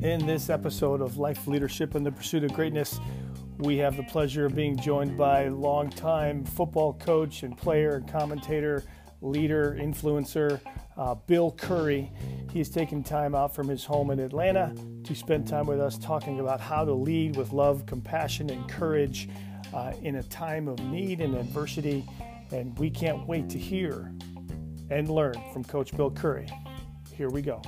In this episode of Life Leadership and the Pursuit of Greatness, we have the pleasure of being joined by longtime football coach and player and commentator, leader, influencer, uh, Bill Curry. He's taken time out from his home in Atlanta to spend time with us talking about how to lead with love, compassion, and courage uh, in a time of need and adversity. And we can't wait to hear and learn from Coach Bill Curry. Here we go.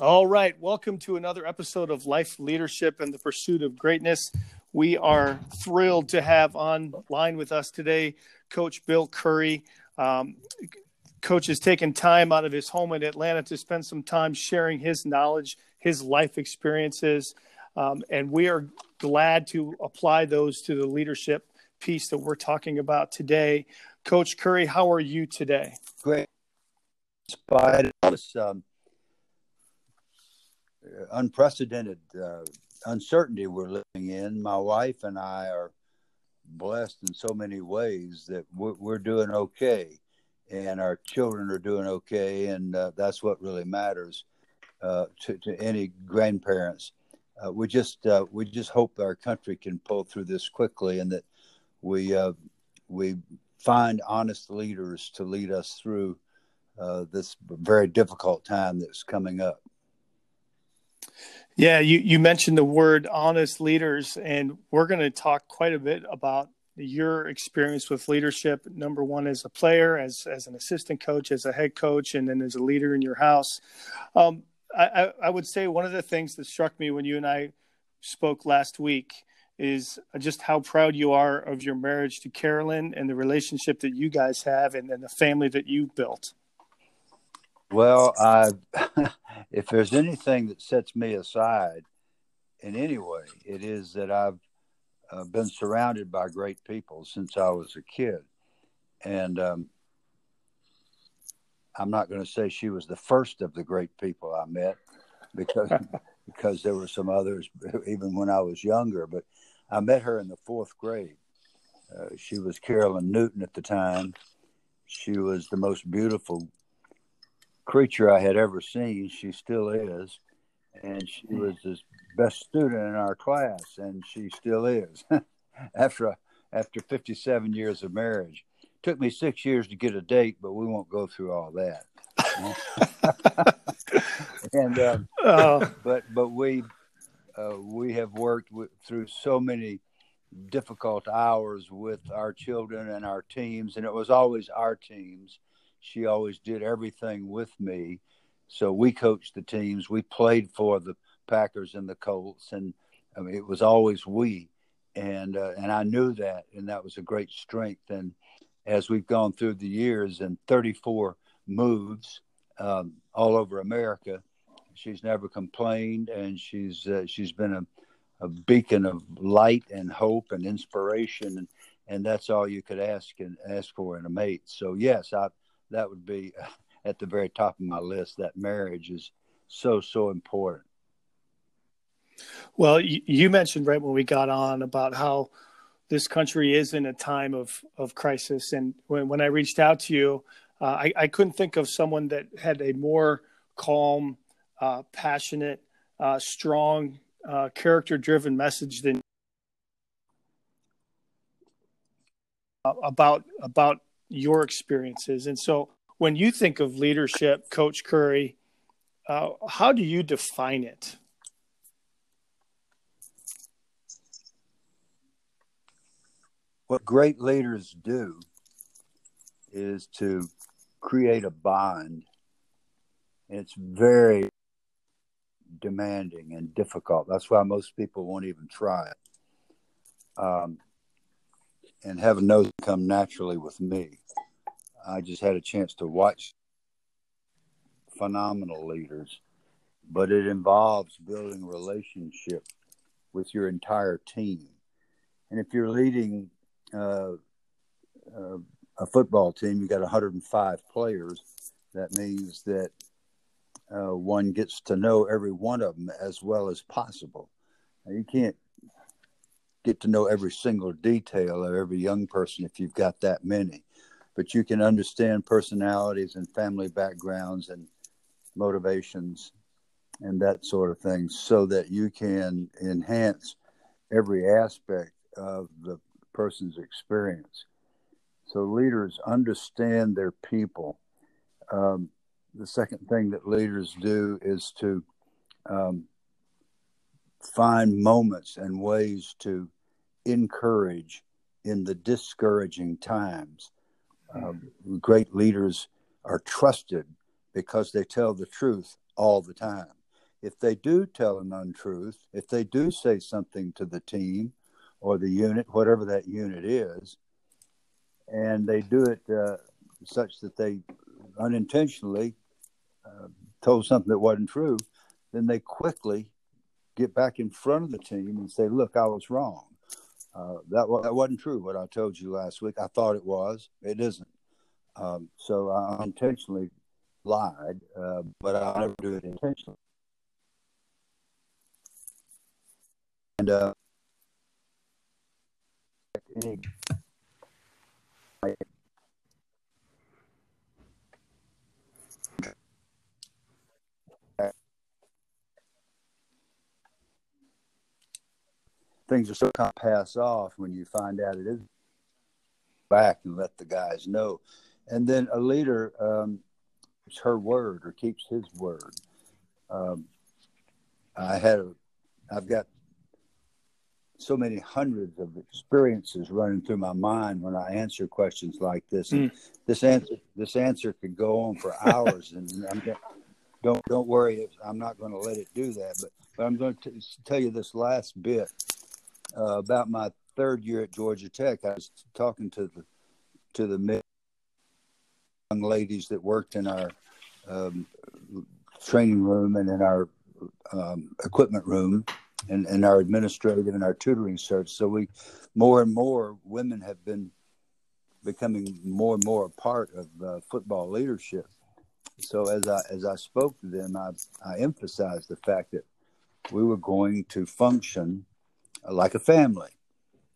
All right, welcome to another episode of Life Leadership and the Pursuit of Greatness. We are thrilled to have online with us today Coach Bill Curry. Um, Coach has taken time out of his home in Atlanta to spend some time sharing his knowledge, his life experiences, um, and we are glad to apply those to the leadership piece that we're talking about today. Coach Curry, how are you today? Great. Despite this um, unprecedented uh, uncertainty we're living in, my wife and I are blessed in so many ways that we're, we're doing okay, and our children are doing okay, and uh, that's what really matters uh, to, to any grandparents. Uh, we just uh, we just hope our country can pull through this quickly, and that we uh, we find honest leaders to lead us through uh, this very difficult time that's coming up. Yeah, you, you mentioned the word honest leaders, and we're going to talk quite a bit about your experience with leadership. Number one, as a player, as as an assistant coach, as a head coach, and then as a leader in your house. Um, I, I would say one of the things that struck me when you and I spoke last week is just how proud you are of your marriage to Carolyn and the relationship that you guys have, and, and the family that you've built. Well, I, if there's anything that sets me aside in any way, it is that I've uh, been surrounded by great people since I was a kid. And um, I'm not going to say she was the first of the great people I met because because there were some others even when I was younger. But I met her in the fourth grade. Uh, she was Carolyn Newton at the time. She was the most beautiful creature I had ever seen. She still is. And she hmm. was the best student in our class, and she still is. after after 57 years of marriage, took me six years to get a date, but we won't go through all that. and um, oh. but but we uh, we have worked with, through so many difficult hours with our children and our teams, and it was always our teams she always did everything with me. So we coached the teams. We played for the Packers and the Colts, and I mean, it was always we. And uh, and I knew that, and that was a great strength. And as we've gone through the years and 34 moves um, all over America, she's never complained, and she's uh, she's been a, a beacon of light and hope and inspiration, and and that's all you could ask and ask for in a mate. So yes, I that would be at the very top of my list. That marriage is so so important. Well, you mentioned right when we got on about how this country is in a time of of crisis, and when when I reached out to you, uh, I, I couldn't think of someone that had a more calm, uh, passionate, uh, strong, uh, character driven message than about about your experiences. And so, when you think of leadership, Coach Curry, uh, how do you define it? What great leaders do is to create a bond. It's very demanding and difficult. That's why most people won't even try it. Um, and heaven knows come naturally with me. I just had a chance to watch phenomenal leaders, but it involves building relationship with your entire team. And if you're leading uh, uh, a football team, you got 105 players. That means that uh, one gets to know every one of them as well as possible. Now, you can't get to know every single detail of every young person if you've got that many, but you can understand personalities and family backgrounds and motivations and that sort of thing so that you can enhance every aspect of the person's experience. So leaders understand their people. Um, the second thing that leaders do is to um, find moments and ways to encourage in the discouraging times. Um, great leaders are trusted because they tell the truth all the time. If they do tell an untruth, if they do say something to the team or the unit, whatever that unit is, and they do it uh, such that they unintentionally uh, told something that wasn't true, then they quickly get back in front of the team and say, "Look, I was wrong. Uh, that that wasn't true. What I told you last week, I thought it was. It isn't. Um, so I intentionally lied, uh, but I never do it intentionally." And uh, things are so kind of pass off when you find out it is back and let the guys know. And then a leader um, is her word or keeps his word. Um, I had a, I've got so many hundreds of experiences running through my mind when I answer questions like this. Mm. This answer, this answer could go on for hours, and I'm don't don't worry, I'm not going to let it do that. But but I'm going to tell you this last bit uh, about my third year at Georgia Tech. I was talking to the to the young ladies that worked in our um, training room and in our um, equipment room and, and our administrative and our tutoring search. So we more and more women have been becoming more and more a part of uh, football leadership. So as I as I spoke to them, I, I emphasized the fact that we were going to function like a family,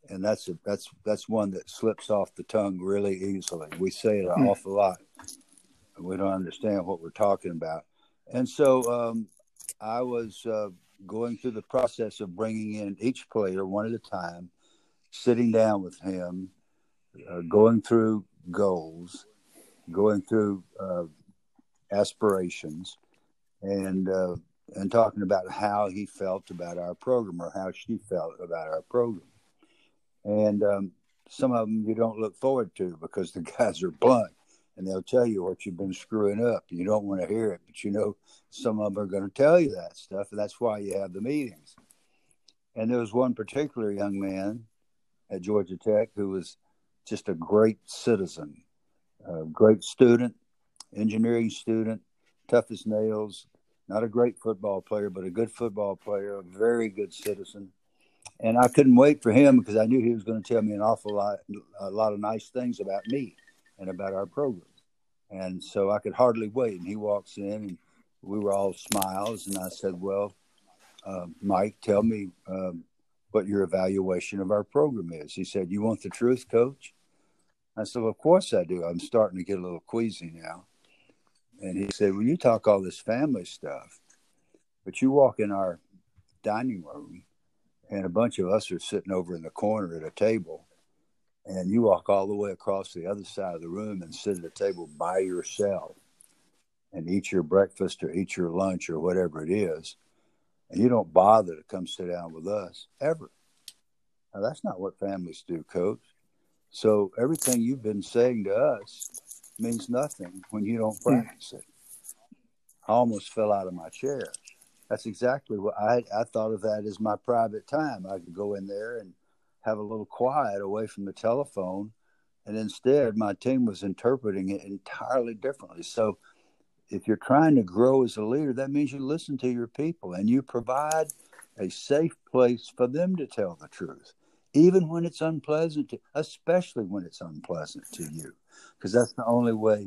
and that's a, that's that's one that slips off the tongue really easily. We say it an mm. awful lot, and we don't understand what we're talking about. And so um, I was uh, going through the process of bringing in each player one at a time, sitting down with him, uh, going through goals, going through uh, aspirations, and uh, and talking about how he felt about our program or how she felt about our program. And um, some of them you don't look forward to because the guys are blunt and they'll tell you what you've been screwing up. You don't want to hear it, but you know some of them are going to tell you that stuff, and that's why you have the meetings. And there was one particular young man at Georgia Tech who was just a great citizen, a great student, engineering student, tough as nails, not a great football player, but a good football player, a very good citizen. And I couldn't wait for him because I knew he was going to tell me an awful lot, a lot of nice things about me and about our program. And so I could hardly wait. And he walks in, and we were all smiles. And I said, Well, uh, Mike, tell me um, what your evaluation of our program is. He said, You want the truth, coach? I said, well, Of course I do. I'm starting to get a little queasy now. And he said, Well, you talk all this family stuff, but you walk in our dining room, and a bunch of us are sitting over in the corner at a table and you walk all the way across the other side of the room and sit at a table by yourself and eat your breakfast or eat your lunch or whatever it is, and you don't bother to come sit down with us ever. Now, that's not what families do, coach. So everything you've been saying to us means nothing when you don't hmm. practice it. I almost fell out of my chair. That's exactly what I I thought of that as my private time. I could go in there and have a little quiet away from the telephone. And instead, my team was interpreting it entirely differently. So, if you're trying to grow as a leader, that means you listen to your people and you provide a safe place for them to tell the truth, even when it's unpleasant, to, especially when it's unpleasant to you, because that's the only way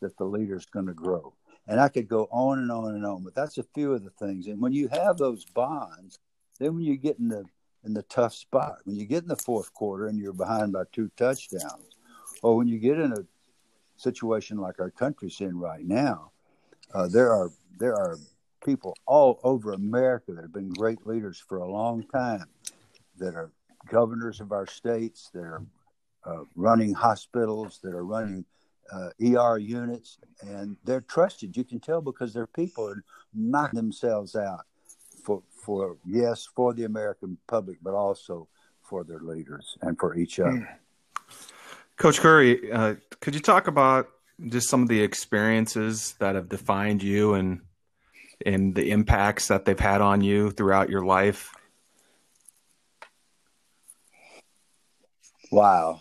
that the leader is going to grow. And I could go on and on and on, but that's a few of the things. And when you have those bonds, then when you get in the in the tough spot. When you get in the fourth quarter and you're behind by two touchdowns, or when you get in a situation like our country's in right now, uh, there are there are people all over America that have been great leaders for a long time, that are governors of our states, that are uh, running hospitals, that are running uh, ER units, and they're trusted. You can tell because their people are knocking themselves out for for yes for the American public, but also for their leaders and for each other. Hmm. Coach Curry, uh, could you talk about just some of the experiences that have defined you and and the impacts that they've had on you throughout your life? Wow,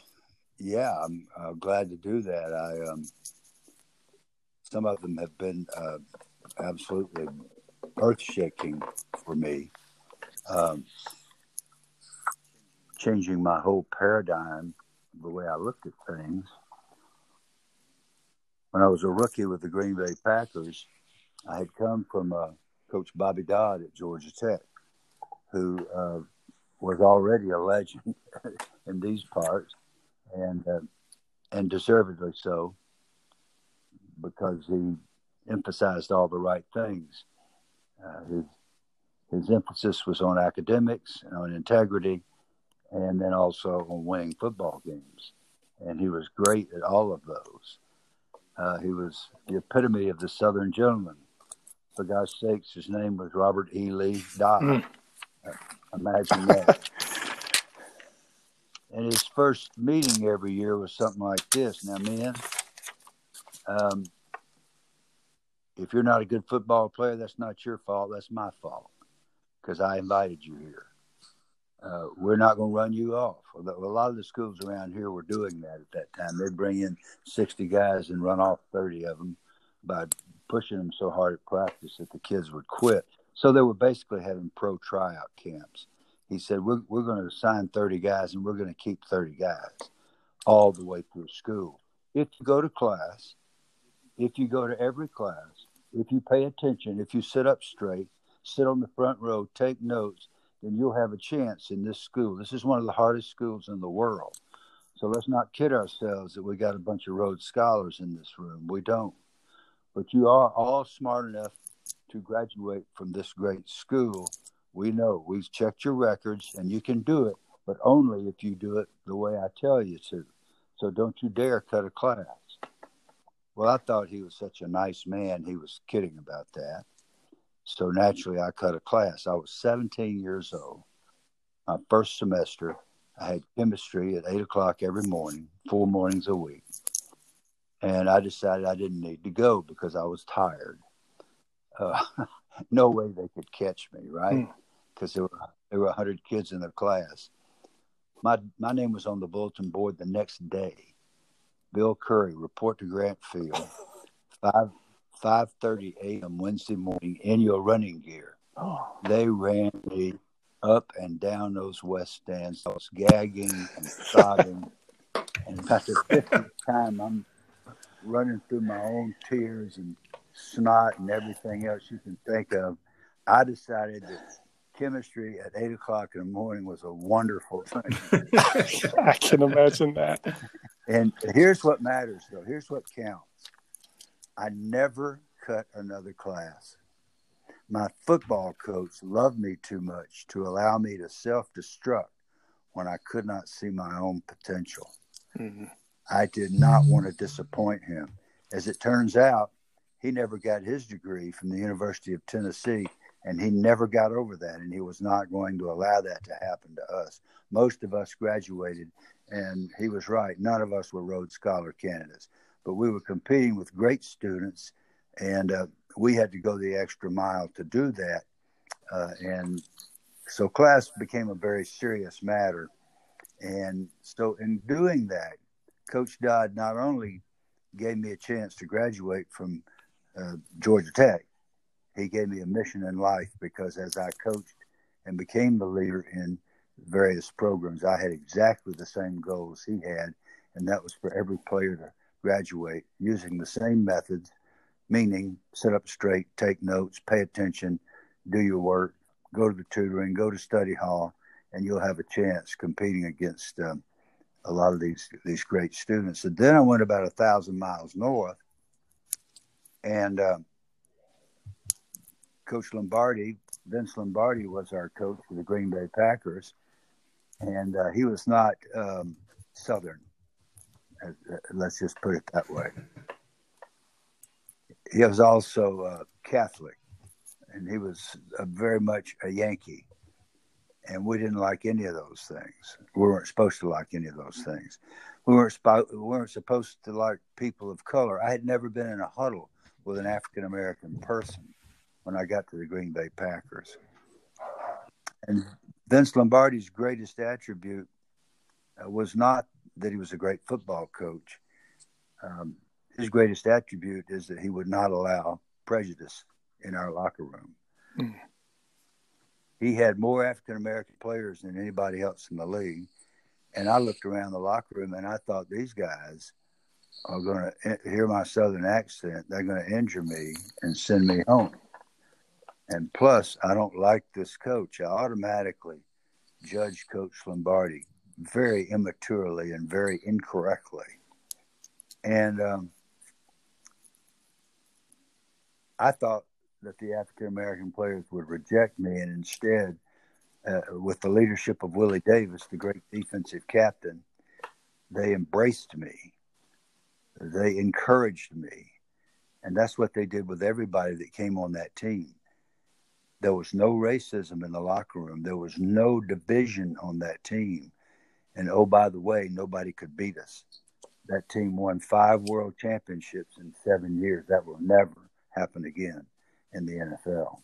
yeah, I'm uh, glad to do that. I um, some of them have been uh, absolutely earth shaking for me, um, changing my whole paradigm, the way I looked at things. When I was a rookie with the Green Bay Packers, I had come from uh, Coach Bobby Dodd at Georgia Tech, who uh, was already a legend in these parts, and uh, and deservedly so, because he emphasized all the right things. Uh, his his emphasis was on academics and on integrity, and then also on winning football games. And he was great at all of those. Uh, he was the epitome of the Southern gentleman. For God's sakes, his name was Robert E. Lee Dodd. Mm. Uh, imagine that. and his first meeting every year was something like this. Now, men, um, if you're not a good football player, that's not your fault. That's my fault because I invited you here. Uh, we're not going to run you off. A lot of the schools around here were doing that at that time. They'd bring in 60 guys and run off 30 of them by pushing them so hard at practice that the kids would quit. So they were basically having pro tryout camps. He said, We're, we're going to assign 30 guys and we're going to keep 30 guys all the way through school. If you go to class, if you go to every class, if you pay attention, if you sit up straight, sit on the front row, take notes, then you'll have a chance in this school. This is one of the hardest schools in the world. So let's not kid ourselves that we got a bunch of Rhodes Scholars in this room. We don't. But you are all smart enough to graduate from this great school. We know we've checked your records and you can do it, but only if you do it the way I tell you to. So don't you dare cut a class. Well, I thought he was such a nice man. He was kidding about that. So naturally, I cut a class. I was 17 years old. My first semester, I had chemistry at 8 o'clock every morning, four mornings a week. And I decided I didn't need to go because I was tired. Uh, no way they could catch me, right? Because hmm. there were there were 100 kids in the class. My my name was on the bulletin board the next day Bill Curry, report to Grant Field, five five thirty a.m. Wednesday morning in your running gear. Oh. They ran me up and down those west stands. I was gagging and sobbing, and about the fiftieth time, I'm running through my own tears and snot and everything else you can think of. I decided that chemistry at eight o'clock in the morning was a wonderful thing. I can imagine that. And here's what matters, though. Here's what counts. I never cut another class. My football coach loved me too much to allow me to self destruct when I could not see my own potential. Mm-hmm. I did not want to disappoint him. As it turns out, he never got his degree from the University of Tennessee, and he never got over that, and he was not going to allow that to happen to us. Most of us graduated and he was right. None of us were Rhodes Scholar candidates, but we were competing with great students, and uh, we had to go the extra mile to do that. Uh, and so class became a very serious matter. And so, in doing that, Coach Dodd not only gave me a chance to graduate from uh, Georgia Tech, he gave me a mission in life because as I coached and became the leader in various programs. I had exactly the same goals he had, and that was for every player to graduate using the same methods, meaning sit up straight, take notes, pay attention, do your work, go to the tutoring, go to study hall, and you'll have a chance competing against um, a lot of these these great students. And then I went about a thousand miles north, and uh, Coach Lombardi, Vince Lombardi, was our coach for the Green Bay Packers, and uh, he was not um, Southern. Uh, let's just put it that way. He was also uh, Catholic, and he was very much a Yankee and we didn't like any of those things. We weren't supposed to like any of those things. We weren't we weren't supposed to like people of color. I had never been in a huddle with an African American person when I got to the Green Bay Packers. And Vince Lombardi's greatest attribute uh, was not that he was a great football coach. Um, his greatest attribute is that he would not allow prejudice in our locker room. Mm he had more African American players than anybody else in the league. And I looked around the locker room and I thought these guys are going to hear my southern accent. They're going to injure me and send me home. And plus, I don't like this coach. I automatically judge Coach Lombardi very immaturely and very incorrectly. And um, I thought that the African American players would reject me, and instead, uh, with the leadership of Willie Davis, the great defensive captain, they embraced me. They encouraged me. And that's what they did with everybody that came on that team. There was no racism in the locker room. There was no division on that team. And oh, by the way, nobody could beat us. That team won five world championships in seven years. That will never happen again in the NFL.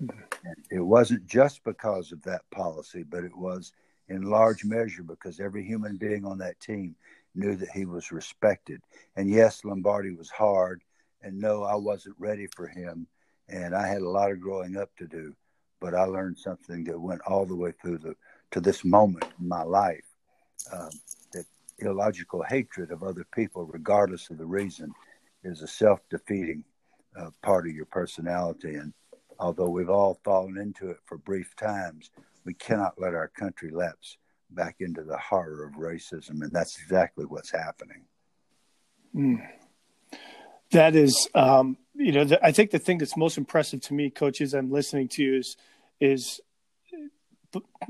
And it wasn't just because of that policy, but it was in large measure because every human being on that team knew that he was respected. And yes, Lombardi was hard, and no, I wasn't ready for him, and I had a lot of growing up to do. But I learned something that went all the way through the to this moment in my life. Um, that illogical hatred of other people, regardless of the reason, is a self-defeating uh, part of your personality. And although we've all fallen into it for brief times, we cannot let our country lapse back into the horror of racism. And that's exactly what's happening. Mm. That is, um, you know, the, I think the thing that's most impressive to me, coaches, I'm listening to you is, is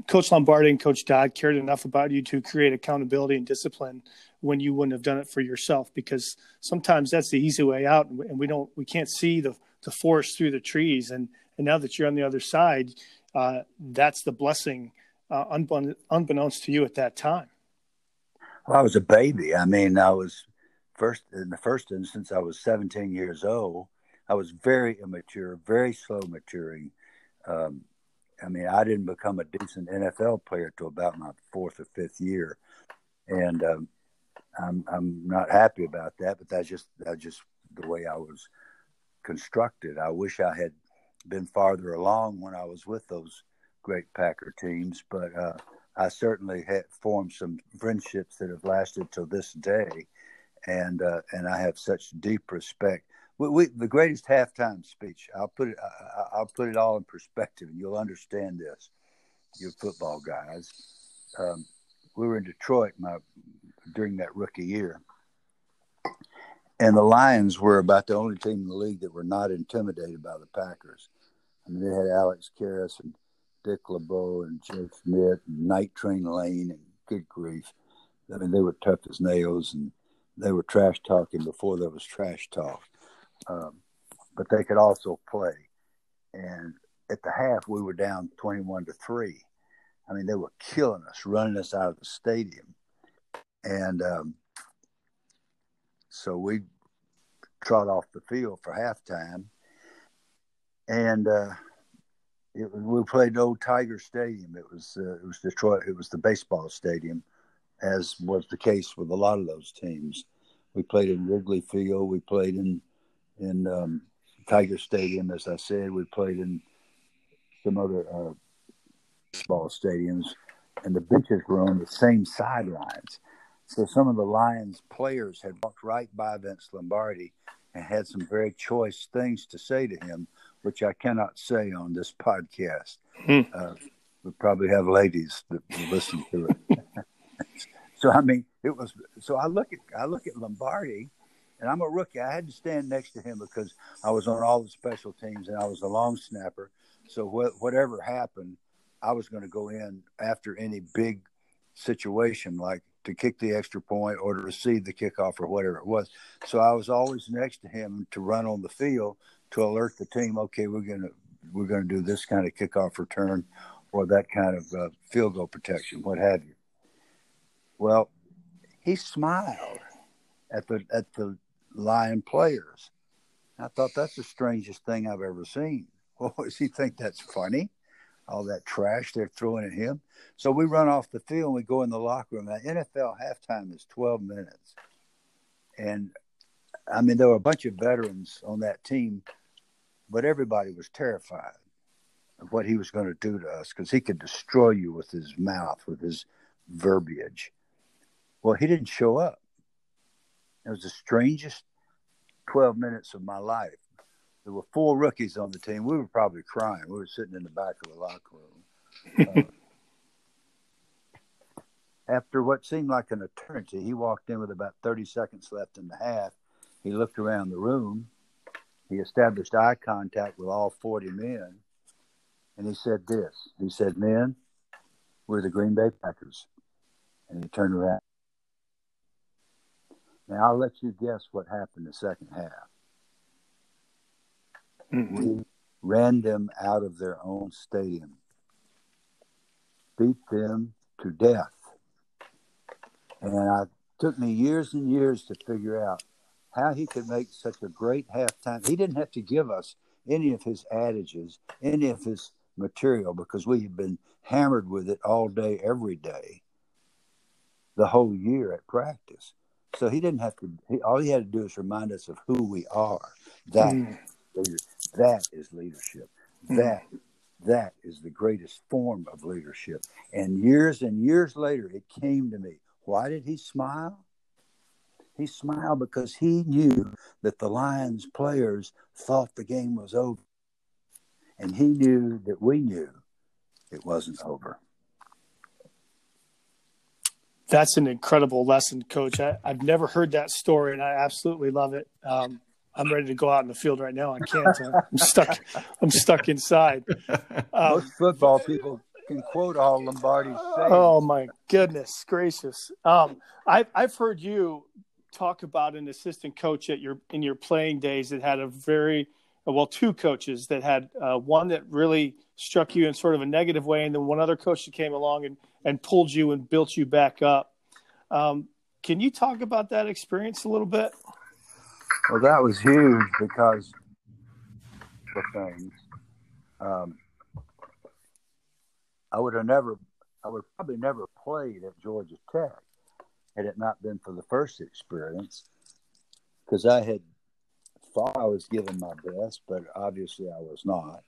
Coach Lombardi and Coach Dodd cared enough about you to create accountability and discipline when you wouldn't have done it for yourself because sometimes that's the easy way out and we don't we can't see the the forest through the trees and and now that you're on the other side uh, that's the blessing uh, unbeknownst, unbeknownst to you at that time? Well i was a baby. I mean i was first in the first instance i was 17 years old. I was very immature very slow maturing. Um, i mean i didn't become a decent nfl player till about my fourth or fifth year. And um, I'm I'm not happy about that, but that's just that's just the way I was constructed. I wish I had been farther along when I was with those great Packer teams, but uh, I certainly had formed some friendships that have lasted till this day, and uh, and I have such deep respect. We, we, the greatest halftime speech. I'll put it. I, will put it all in perspective, and you'll understand this. You football guys. Um, we were in Detroit. My during that rookie year. And the Lions were about the only team in the league that were not intimidated by the Packers. I mean, they had Alex Karras and Dick LeBeau and Joe Schmidt and Night Train Lane and good grief. I mean, they were tough as nails and they were trash talking before there was trash talk. Um, but they could also play. And at the half, we were down 21 to 3. I mean, they were killing us, running us out of the stadium. And um, so we trot off the field for halftime. And uh, it, we played Old Tiger Stadium. It was uh, it was Detroit. It was the baseball stadium, as was the case with a lot of those teams. We played in Wrigley Field. We played in in um, Tiger Stadium, as I said. We played in some other uh, baseball stadiums, and the benches were on the same sidelines. So some of the Lions players had walked right by Vince Lombardi and had some very choice things to say to him, which I cannot say on this podcast. Hmm. Uh, we probably have ladies that listen to it. so I mean, it was. So I look at I look at Lombardi, and I'm a rookie. I had to stand next to him because I was on all the special teams and I was a long snapper. So wh- whatever happened, I was going to go in after any big situation like to kick the extra point or to receive the kickoff or whatever it was. So I was always next to him to run on the field to alert the team. Okay, we're gonna we're gonna do this kind of kickoff return or that kind of uh, field goal protection, what have you. Well, he smiled at the at the Lion players. I thought that's the strangest thing I've ever seen. Well, does he think that's funny? All that trash they're throwing at him. So we run off the field and we go in the locker room. The NFL halftime is 12 minutes. And I mean, there were a bunch of veterans on that team, but everybody was terrified of what he was going to do to us because he could destroy you with his mouth, with his verbiage. Well, he didn't show up. It was the strangest 12 minutes of my life. There were four rookies on the team. We were probably crying. We were sitting in the back of the locker room. Uh, after what seemed like an eternity, he walked in with about 30 seconds left in the half. He looked around the room. He established eye contact with all 40 men. And he said this He said, Men, we're the Green Bay Packers. And he turned around. Now, I'll let you guess what happened the second half. Mm-hmm. We ran them out of their own stadium, beat them to death. And it took me years and years to figure out how he could make such a great halftime. He didn't have to give us any of his adages, any of his material, because we had been hammered with it all day, every day, the whole year at practice. So he didn't have to. He, all he had to do is remind us of who we are. That mm. that is leadership. Mm. That that is the greatest form of leadership. And years and years later, it came to me. Why did he smile? He smiled because he knew that the Lions players thought the game was over. And he knew that we knew it wasn't over that's an incredible lesson, Coach. I, have never heard that story, and I absolutely love it. Um, I'm ready to go out in the field right now. I can't. Uh, I'm stuck. I'm stuck inside. Um, Most football people can quote all Lombardi's sayings. Oh my goodness gracious! Um, I've I've heard you talk about an assistant coach at your in your playing days that had a very well two coaches that had uh, one that really struck you in sort of a negative way, and then one other coach that came along and and pulled you and built you back up. Um, can you talk about that experience a little bit? Well, that was huge because the things. Um, I would have never, I would probably never played at Georgia Tech had it not been for the first experience, because I had thought I was giving my best, but obviously I was not.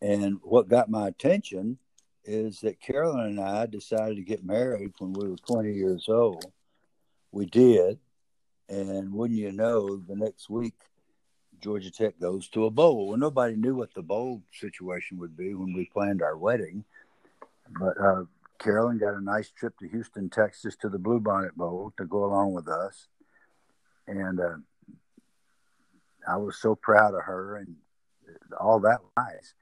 And what got my attention is that Carolyn and I decided to get married when we were 20 years old. We did. And wouldn't you know, the next week, Georgia Tech goes to a bowl. Well, nobody knew what the bowl situation would be when we planned our wedding. But uh, Carolyn got a nice trip to Houston, Texas to the Bluebonnet Bowl to go along with us. And uh, I was so proud of her and all that nice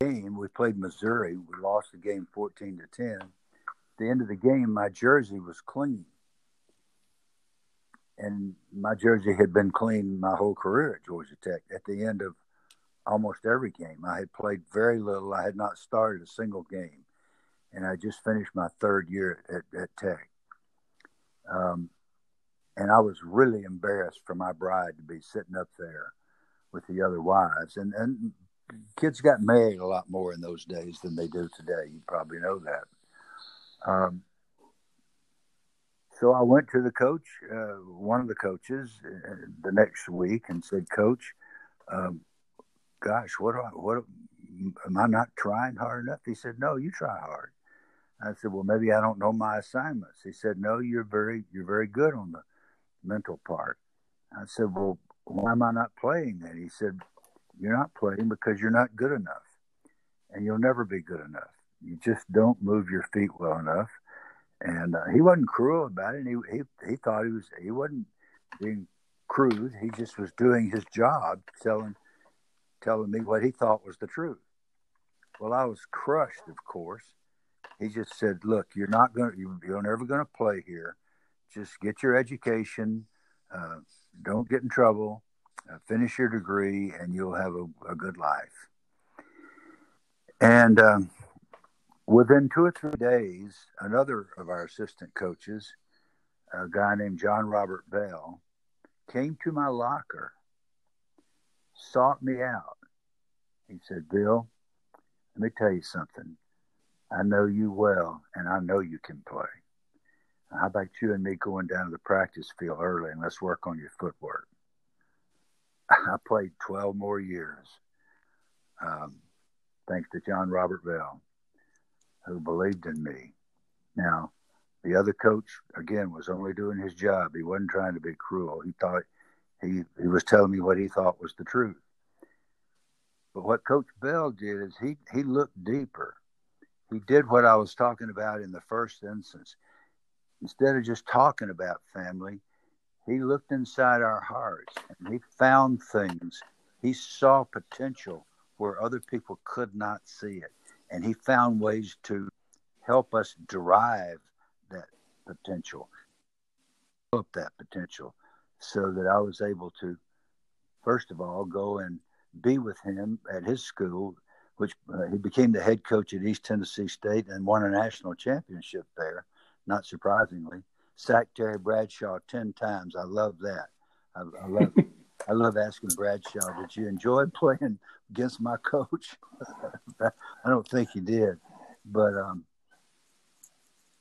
game, we played Missouri. We lost the game 14 to 10. At the end of the game, my jersey was clean. And my jersey had been clean my whole career at Georgia Tech. At the end of almost every game, I had played very little. I had not started a single game. And I just finished my third year at, at Tech. Um, and I was really embarrassed for my bride to be sitting up there with the other wives. And, and kids got married a lot more in those days than they do today. You probably know that. Um, so I went to the coach, uh, one of the coaches, uh, the next week, and said, "Coach, um, gosh, what do I, what am I not trying hard enough?" He said, "No, you try hard." I said, "Well, maybe I don't know my assignments." He said, "No, you're very you're very good on the mental part." I said, "Well, why am I not playing then?" He said, you're not playing because you're not good enough. and you'll never be good enough. You just don't move your feet well enough. And uh, he wasn't cruel about it. He, he he thought he was he wasn't being crude. He just was doing his job, telling telling me what he thought was the truth. Well, I was crushed, of course. He just said, "Look, you're not going. You're never going to play here. Just get your education. Uh, don't get in trouble. Uh, finish your degree, and you'll have a, a good life." And um, within two or three days, another of our assistant coaches, a guy named John Robert Bell, came to my locker, sought me out. He said, Bill, let me tell you something. I know you well, and I know you can play. How about you and me going down to the practice field early and let's work on your footwork? I played 12 more years. Um, thanks to John Robert Bell, who believed in me. Now, the other coach, again, was only doing his job. He wasn't trying to be cruel. He thought he, he was telling me what he thought was the truth. But what Coach Bell did is he, he looked deeper. He did what I was talking about in the first instance. Instead of just talking about family, he looked inside our hearts and he found things. He saw potential where other people could not see it. And he found ways to help us derive that potential, develop that potential, so that I was able to, first of all, go and be with him at his school, which uh, he became the head coach at East Tennessee State and won a national championship there, not surprisingly. Sacked Terry Bradshaw 10 times. I love that. I, I love I love asking Bradshaw, did you enjoy playing against my coach? I don't think he did, but um,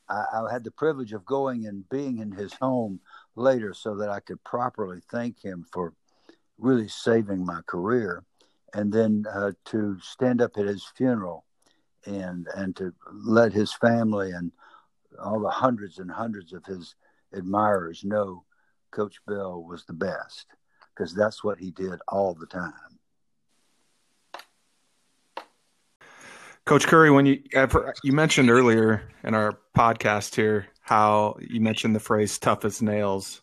I, I, had the privilege of going and being in his home later so that I could properly thank him for really saving my career, and then uh, to stand up at his funeral and and to let his family and all the hundreds and hundreds of his admirers know Coach Bell was the best because that's what he did all the time. Coach Curry, when you you mentioned earlier in our podcast here how you mentioned the phrase "tough as nails,"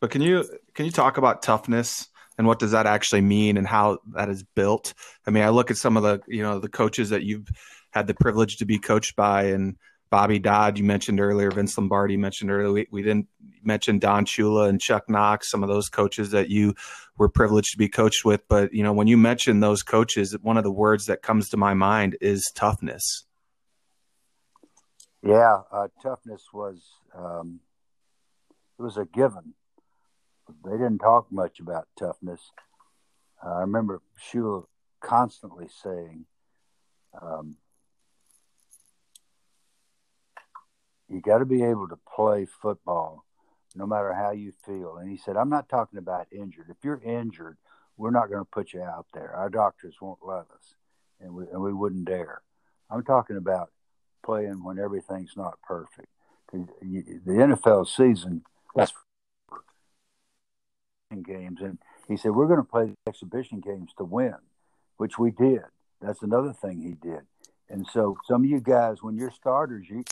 but can you can you talk about toughness and what does that actually mean and how that is built? I mean, I look at some of the you know the coaches that you've had the privilege to be coached by, and Bobby Dodd, you mentioned earlier, Vince Lombardi mentioned earlier. We, we, didn't mention Don Shula and Chuck Knox, some of those coaches that you were privileged to be coached with. But you know, when you mention those coaches, one of the words that comes to my mind is toughness. Yeah, uh, toughness was um, it was a given. They didn't talk much about toughness. Uh, I remember Shula constantly saying, um, you got to be able to play football no matter how you feel. And he said, I'm not talking about injured. If you're injured, we're not going to put you out there. Our doctors won't let us, and we, and we wouldn't dare. I'm talking about playing when everything's not perfect. The NFL season, that's games. And he said, We're going to play the exhibition games to win, which we did. That's another thing he did. And so, some of you guys, when you're starters, you,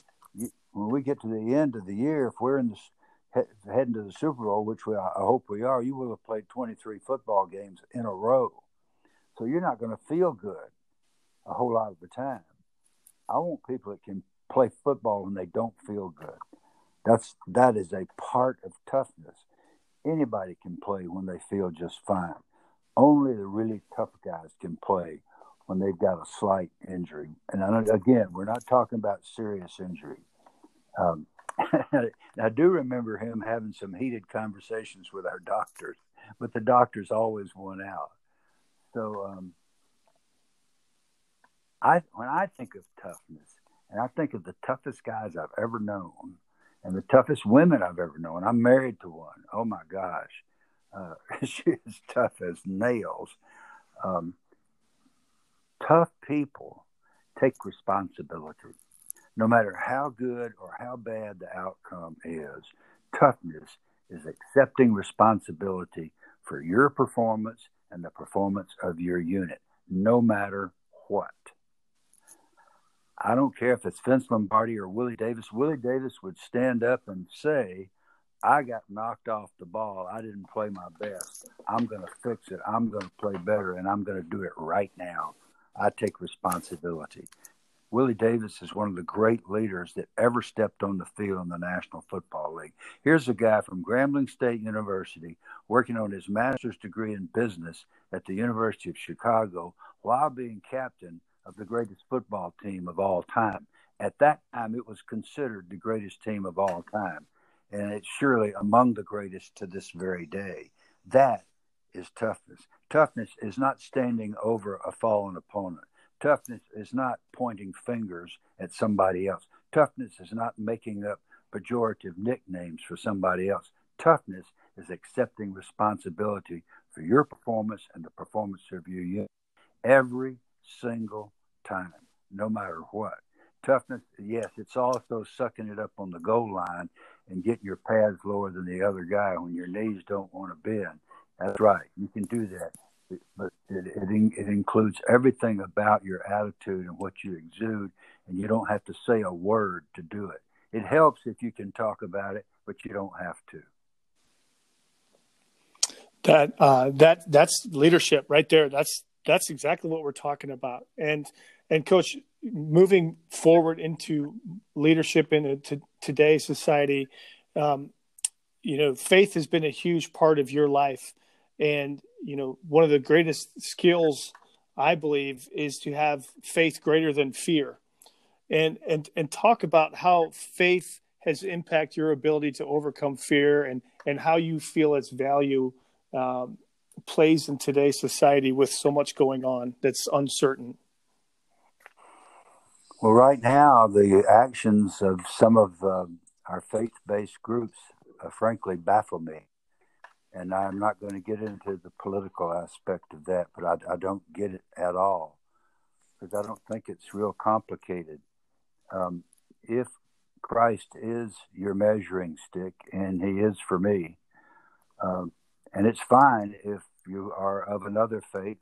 when we get to the end of the year, if we're in the heading to the Super Bowl, which we, I hope we are, you will have played 23 football games in a row. So you're not going to feel good a whole lot of the time. I want people that can play football when they don't feel good. That's that is a part of toughness. Anybody can play when they feel just fine. Only the really tough guys can play when they've got a slight injury. And again, we're not talking about serious injury. Um, I do remember him having some heated conversations with our doctors, but the doctors always won out. So, um, I when I think of toughness, and I think of the toughest guys I've ever known, and the toughest women I've ever known. I'm married to one. Oh my gosh, uh, she is tough as nails. Um, tough people take responsibility no matter how good or how bad the outcome is, toughness is accepting responsibility for your performance and the performance of your unit, no matter what. I don't care if it's Vince Lombardi or Willie Davis. Willie Davis would stand up and say, I got knocked off the ball. I didn't play my best. I'm going to fix it. I'm going to play better, and I'm going to do it right now. I take responsibility. Willie Davis is one of the great leaders that ever stepped on the field in the National Football League. Here's a guy from Grambling State University working on his master's degree in business at the University of Chicago while being captain of the greatest football team of all time. At that time, it was considered the greatest team of all time, and it's surely among the greatest to this very day. That is toughness. Toughness is not standing over a fallen opponent. Toughness is not pointing fingers at somebody else. Toughness is not making up pejorative nicknames for somebody else. Toughness is accepting responsibility for your performance and the performance of your unit every single time, no matter what. Toughness, yes, it's also sucking it up on the goal line and getting your pads lower than the other guy when your knees don't want to bend. That's right. You can do that but it, it, it includes everything about your attitude and what you exude, and you don't have to say a word to do it. It helps if you can talk about it, but you don't have to. That uh, that that's leadership right there. That's that's exactly what we're talking about. And and coach, moving forward into leadership in a, today's society, um, you know, faith has been a huge part of your life, and you know, one of the greatest skills I believe is to have faith greater than fear, and and and talk about how faith has impacted your ability to overcome fear and and how you feel its value um, plays in today's society with so much going on that's uncertain. Well, right now, the actions of some of uh, our faith based groups, uh, frankly, baffle me and I'm not going to get into the political aspect of that, but I, I don't get it at all because I don't think it's real complicated. Um, if Christ is your measuring stick, and He is for me, um, and it's fine if you are of another faith.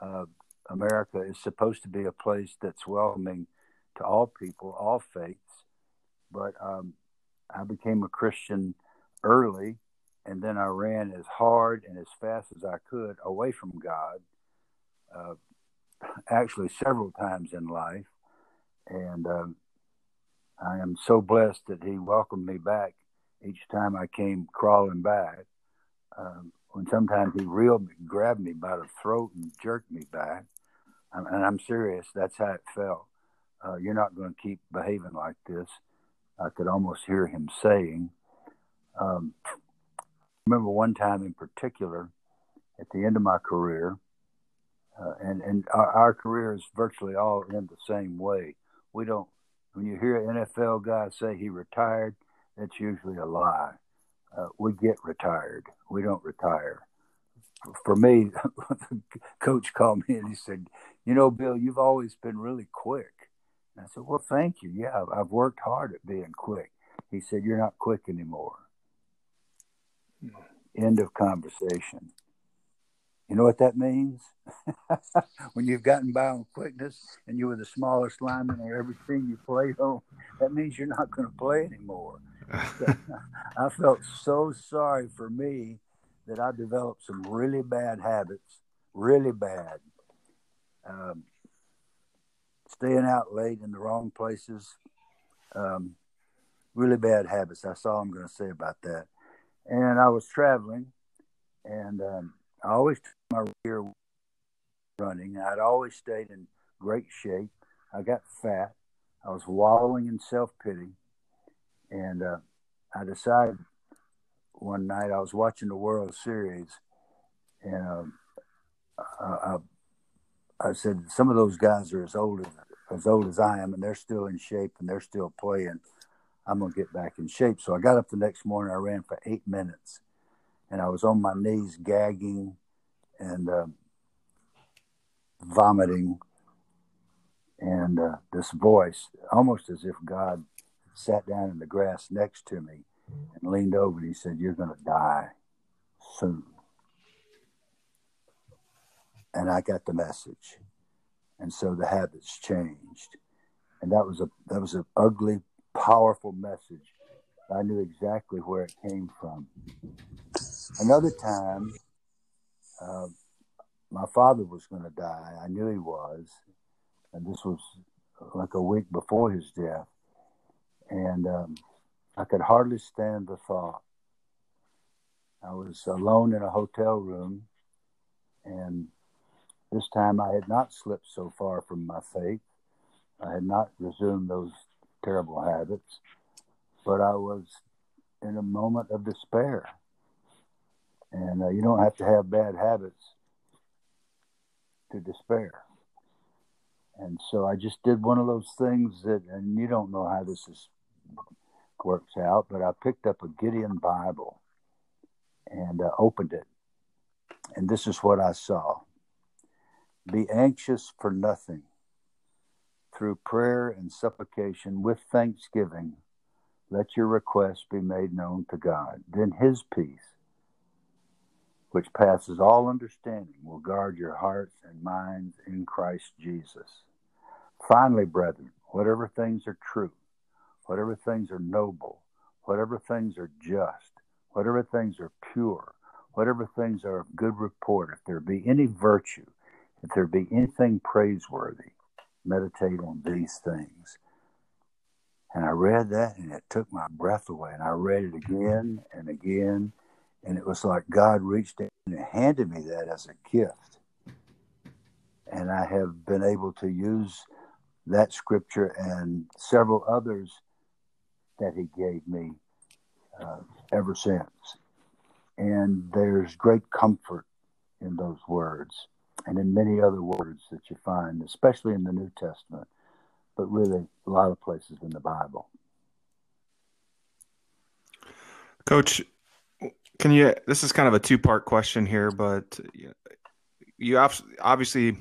Uh, America is supposed to be a place that's welcoming to all people, all faiths. But um, I became a Christian early and then I ran as hard and as fast as I could away from God, uh, actually several times in life. And um, I am so blessed that He welcomed me back each time I came crawling back. Um, when sometimes He reeled me, grabbed me by the throat and jerked me back. And I'm serious, that's how it felt. Uh, you're not going to keep behaving like this. I could almost hear Him saying. Um, remember one time in particular at the end of my career, uh, and and our, our career is virtually all in the same way. We don't. When you hear an NFL guy say he retired, that's usually a lie. Uh, we get retired. We don't retire. For me, coach called me and he said, "You know, Bill, you've always been really quick." And I said, "Well, thank you. Yeah, I've worked hard at being quick." He said, "You're not quick anymore." End of conversation. You know what that means? when you've gotten by on quickness and you were the smallest lineman on every team you played on, that means you're not going to play anymore. I felt so sorry for me that I developed some really bad habits, really bad. Um, staying out late in the wrong places, um, really bad habits. That's all I'm going to say about that and I was traveling, and um, I always took my rear running. I'd always stayed in great shape. I got fat. I was wallowing in self pity, and uh, I decided one night I was watching the World Series, and um, I, I, I said some of those guys are as old as as old as I am, and they're still in shape and they're still playing. I'm to get back in shape. So I got up the next morning. I ran for eight minutes, and I was on my knees, gagging and uh, vomiting. And uh, this voice, almost as if God sat down in the grass next to me and leaned over and he said, You're going to die soon. And I got the message. And so the habits changed. and that was a that was an ugly, powerful message. I knew exactly where it came from. Another time, uh, my father was going to die. I knew he was, and this was like a week before his death, and um, I could hardly stand the thought. I was alone in a hotel room, and this time I had not slipped so far from my faith. I had not resumed those terrible habits, but I was in a moment of despair. And uh, you don't have to have bad habits to despair. And so I just did one of those things that, and you don't know how this is, works out, but I picked up a Gideon Bible and uh, opened it. And this is what I saw Be anxious for nothing. Through prayer and supplication with thanksgiving, let your requests be made known to God. Then his peace, which passes all understanding, will guard your hearts and minds in Christ Jesus. Finally, brethren, whatever things are true, whatever things are noble, whatever things are just, whatever things are pure, whatever things are of good report, if there be any virtue, if there be anything praiseworthy, meditate on these things. And I read that and it took my breath away. And I read it again and again. And it was like God reached in and handed me that as a gift. And I have been able to use that scripture and several others that He gave me uh, ever since. And there's great comfort in those words and in many other words that you find, especially in the New Testament but really a lot of places in the Bible. Coach, can you? This is kind of a two part question here, but you obviously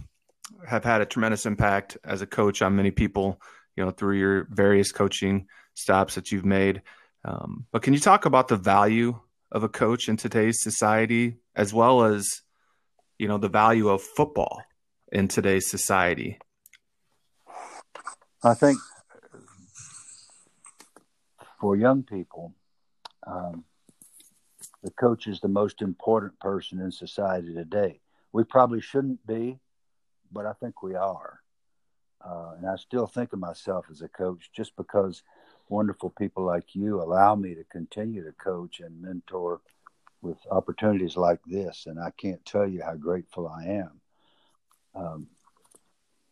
have had a tremendous impact as a coach on many people, you know, through your various coaching stops that you've made. Um, but can you talk about the value of a coach in today's society, as well as, you know, the value of football in today's society? I think for young people, um, the coach is the most important person in society today. We probably shouldn't be, but I think we are. Uh, and I still think of myself as a coach just because wonderful people like you allow me to continue to coach and mentor with opportunities like this. And I can't tell you how grateful I am. Um,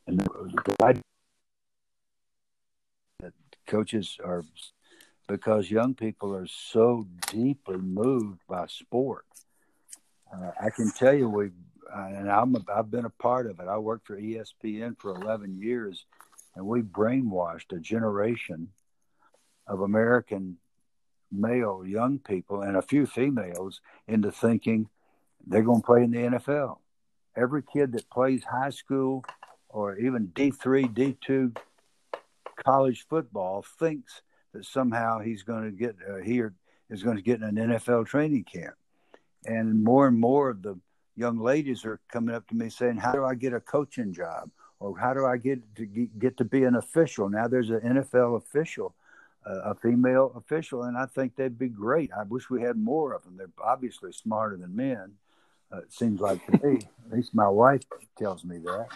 and I coaches are because young people are so deeply moved by sport. Uh, I can tell you, we and I'm I've been a part of it. I worked for ESPN for 11 years, and we brainwashed a generation of American male young people and a few females into thinking they're going to play in the NFL. Every kid that plays high school or even D3, D2 college football thinks that somehow he's going to get uh, he or is going to get in an NFL training camp. And more and more of the young ladies are coming up to me saying, "How do I get a coaching job?" or "How do I get to get to be an official?" Now there's an NFL official, uh, a female official, and I think they'd be great. I wish we had more of them. They're obviously smarter than men. Uh, it seems like to me. At least my wife tells me that.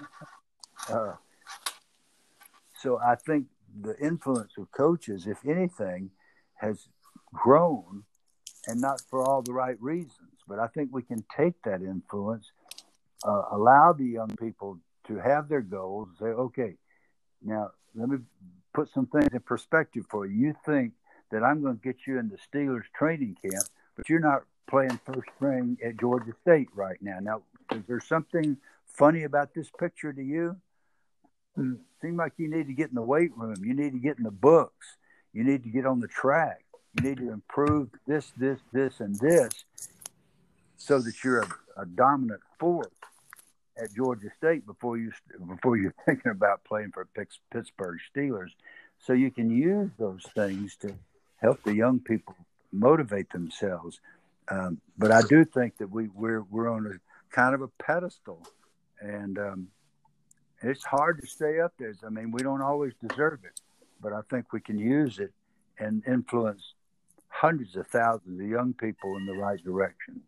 Uh, so I think the influence of coaches, if anything, has grown and not for all the right reasons. But I think we can take that influence, uh, allow the young people to have their goals, say, okay, now let me put some things in perspective for you. You think that I'm going to get you into Steelers training camp, but you're not playing first string at Georgia State right now. Now, is there something funny about this picture to you? Mm. Seem like you need to get in the weight room. You need to get in the books. You need to get on the track. You need to improve this, this, this, and this, so that you're a, a dominant force at Georgia State before you before you're thinking about playing for Pittsburgh Steelers. So you can use those things to help the young people motivate themselves. Um, but I do think that we we're we're on a kind of a pedestal, and um, it's hard to stay up there. I mean, we don't always deserve it, but I think we can use it and influence hundreds of thousands of young people in the right direction.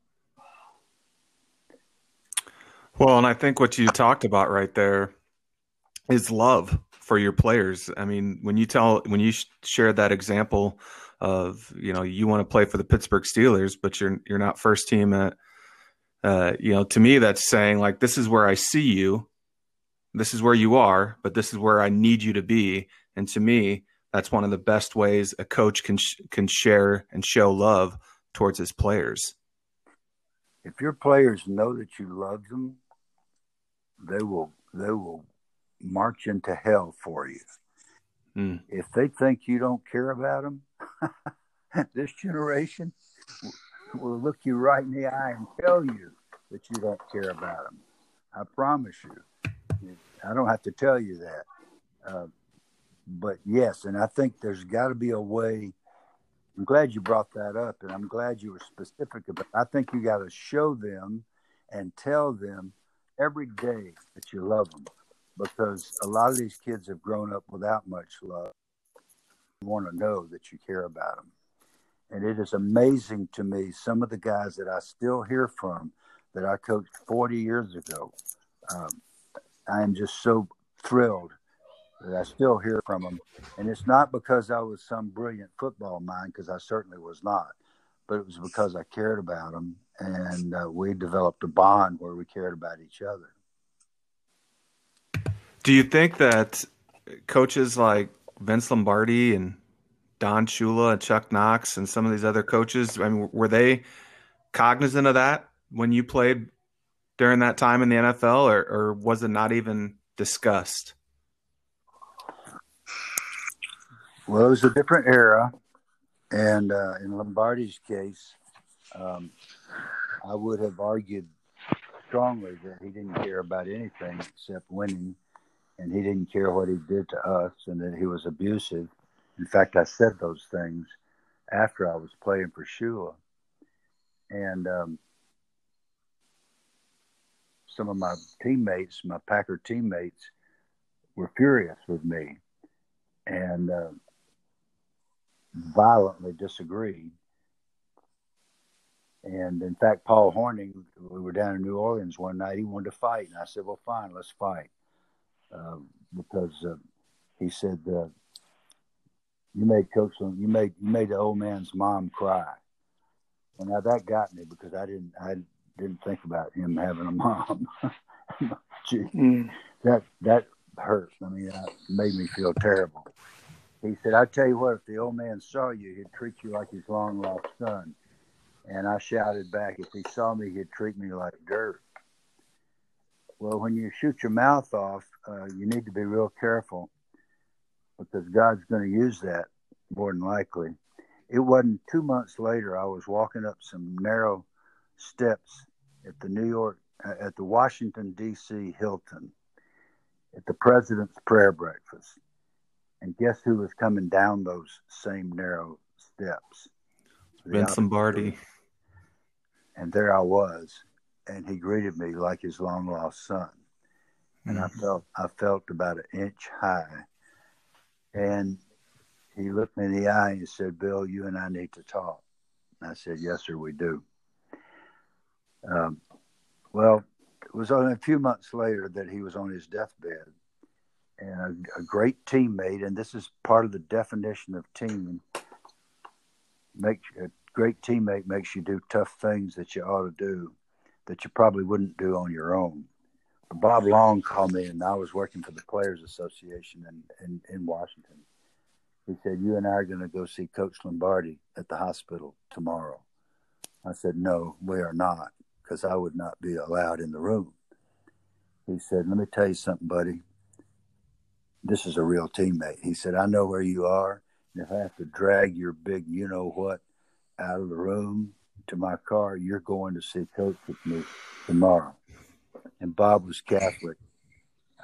Well, and I think what you talked about right there is love for your players. I mean, when you tell when you share that example of you know you want to play for the Pittsburgh Steelers, but you're you're not first team at uh, you know to me that's saying like this is where I see you, this is where you are, but this is where I need you to be. And to me, that's one of the best ways a coach can sh- can share and show love towards his players. If your players know that you love them, they will they will march into hell for you. Mm. If they think you don't care about them, this generation will look you right in the eye and tell you that you don't care about them. I promise you. I don't have to tell you that. Uh, but yes, and I think there's got to be a way. I'm glad you brought that up, and I'm glad you were specific about. It. I think you got to show them and tell them every day that you love them, because a lot of these kids have grown up without much love. You want to know that you care about them, and it is amazing to me some of the guys that I still hear from that I coached 40 years ago. Um, I am just so thrilled that I still hear from them. And it's not because I was some brilliant football mind, because I certainly was not, but it was because I cared about them. And uh, we developed a bond where we cared about each other. Do you think that coaches like Vince Lombardi and Don Shula and Chuck Knox and some of these other coaches, I mean, were they cognizant of that when you played during that time in the NFL, or, or was it not even discussed? Well, it was a different era, and uh, in Lombardi's case, um, I would have argued strongly that he didn't care about anything except winning, and he didn't care what he did to us, and that he was abusive. In fact, I said those things after I was playing for Shula, and um, some of my teammates, my Packer teammates, were furious with me, and. Uh, violently disagreed. And in fact, Paul Hornung, we were down in New Orleans one night. He wanted to fight, and I said, "Well, fine, let's fight," uh, because uh, he said, uh, "You made Coach, you made you made the old man's mom cry." And now that got me because I didn't I didn't think about him having a mom. Gee, mm. that that hurt. I mean, that made me feel terrible. He said, I tell you what, if the old man saw you, he'd treat you like his long lost son. And I shouted back, if he saw me, he'd treat me like dirt. Well, when you shoot your mouth off, uh, you need to be real careful because God's going to use that more than likely. It wasn't two months later, I was walking up some narrow steps at the New York, uh, at the Washington, D.C. Hilton at the President's Prayer Breakfast. And guess who was coming down those same narrow steps? Vince Lombardi. And there I was, and he greeted me like his long lost son. And mm-hmm. I felt I felt about an inch high. And he looked me in the eye and said, Bill, you and I need to talk. And I said, Yes, sir, we do. Um, well, it was only a few months later that he was on his deathbed and a, a, great teammate. And this is part of the definition of team. Make a great teammate makes you do tough things that you ought to do that you probably wouldn't do on your own. Bob Long called me, and I was working for the Players Association in, in, in Washington. He said, You and I are going to go see Coach Lombardi at the hospital tomorrow. I said, No, we are not, because I would not be allowed in the room. He said, Let me tell you something, buddy this is a real teammate. He said, I know where you are. And if I have to drag your big, you know what, out of the room to my car, you're going to see Coach with me tomorrow. And Bob was Catholic.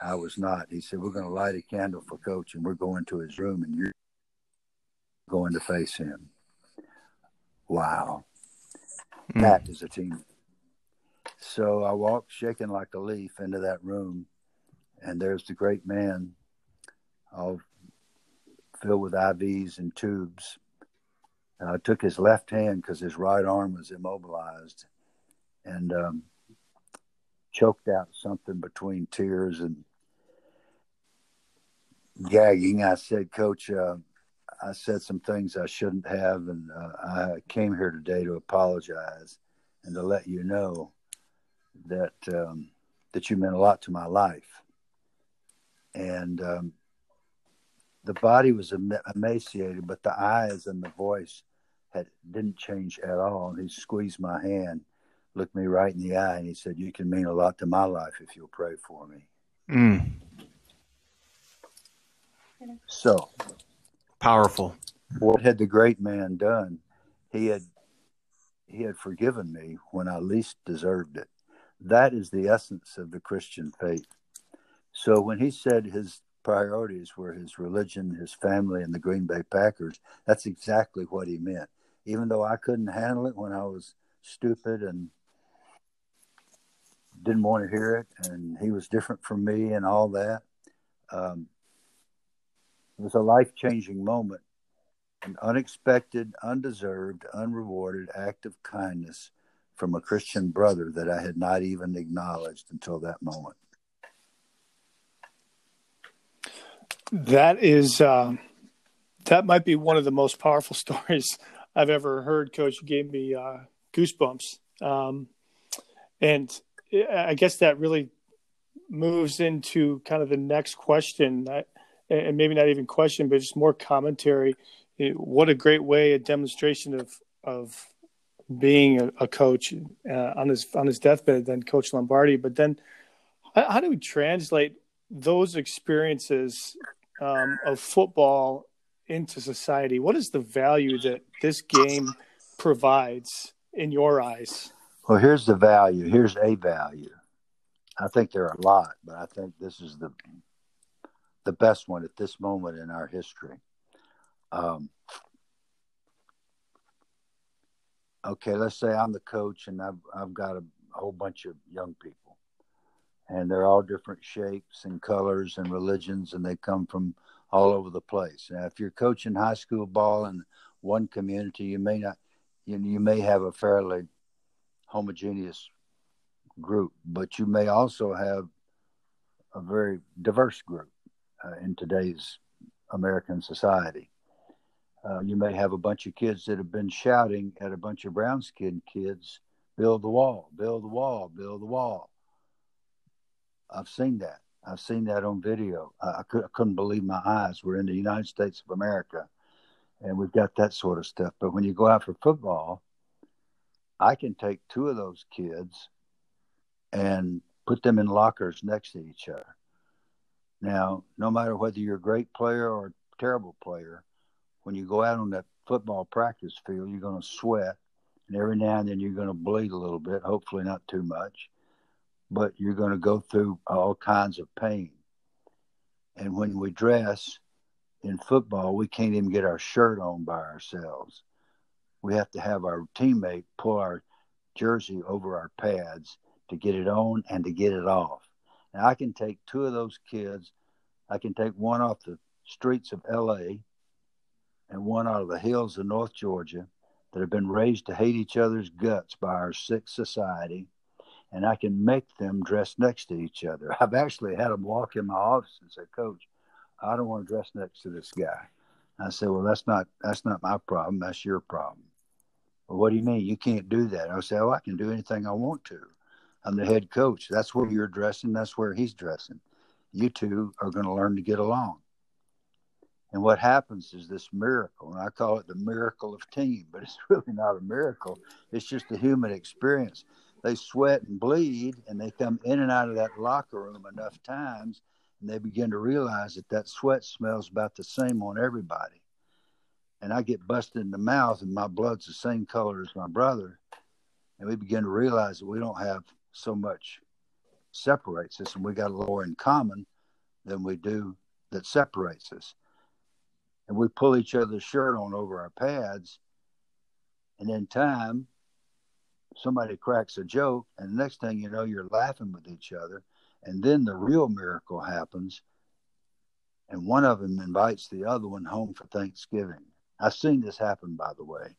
I was not. He said, We're going to light a candle for Coach and we're going to his room and you're going to face him. Wow. Mm. That is a team. So I walked shaking like a leaf into that room and there's the great man, all filled with IVs and tubes. And I took his left hand because his right arm was immobilized, and um, choked out something between tears and gagging. I said, Coach, uh, I said some things I shouldn't have, and uh, I came here today to apologize and to let you know that um, that you meant a lot to my life. And um, the body was emaciated, but the eyes and the voice had didn't change at all. And he squeezed my hand, looked me right in the eye, and he said, "You can mean a lot to my life if you'll pray for me." Mm. So powerful. What had the great man done? He had he had forgiven me when I least deserved it. That is the essence of the Christian faith. So when he said his priorities were his religion, his family, and the Green Bay Packers, that's exactly what he meant. Even though I couldn't handle it when I was stupid and didn't want to hear it, and he was different from me and all that. Um, it was a life changing moment, an unexpected, undeserved, unrewarded act of kindness from a Christian brother that I had not even acknowledged until that moment. That is, uh, that might be one of the most powerful stories I've ever heard. Coach, you gave me uh, goosebumps, um, and I guess that really moves into kind of the next question. I, and maybe not even question, but just more commentary. What a great way, a demonstration of of being a, a coach uh, on his on his deathbed than Coach Lombardi. But then, how, how do we translate those experiences um, of football into society? What is the value that this game provides in your eyes? Well, here's the value. Here's a value. I think there are a lot, but I think this is the the best one at this moment in our history. Um, okay, let's say I'm the coach and I've, I've got a, a whole bunch of young people, and they're all different shapes and colors and religions, and they come from all over the place. Now, if you're coaching high school ball in one community, you may not, you, you may have a fairly homogeneous group, but you may also have a very diverse group uh, in today's American society. Uh, you may have a bunch of kids that have been shouting at a bunch of brown skinned kids, build the wall, build the wall, build the wall. I've seen that. I've seen that on video. I, I, could, I couldn't believe my eyes. We're in the United States of America and we've got that sort of stuff. But when you go out for football, I can take two of those kids and put them in lockers next to each other. Now, no matter whether you're a great player or a terrible player, when you go out on that football practice field, you're going to sweat, and every now and then you're going to bleed a little bit, hopefully not too much, but you're going to go through all kinds of pain. And when we dress in football, we can't even get our shirt on by ourselves. We have to have our teammate pull our jersey over our pads to get it on and to get it off. Now, I can take two of those kids. I can take one off the streets of LA and one out of the hills of North Georgia that have been raised to hate each other's guts by our sick society, and I can make them dress next to each other. I've actually had them walk in my office and say, "Coach, I don't want to dress next to this guy." I said, "Well, that's not that's not my problem. That's your problem." Well, what do you mean? You can't do that. I said, "Oh, I can do anything I want to." I'm the head coach. That's where you're dressing. That's where he's dressing. You two are going to learn to get along. And what happens is this miracle, and I call it the miracle of team, but it's really not a miracle. It's just a human experience. They sweat and bleed, and they come in and out of that locker room enough times, and they begin to realize that that sweat smells about the same on everybody. And I get busted in the mouth, and my blood's the same color as my brother. And we begin to realize that we don't have so much separates us, and we got a lot more in common than we do that separates us. And we pull each other's shirt on over our pads, and in time, somebody cracks a joke, and the next thing you know, you're laughing with each other, And then the real miracle happens, and one of them invites the other one home for Thanksgiving. I've seen this happen, by the way.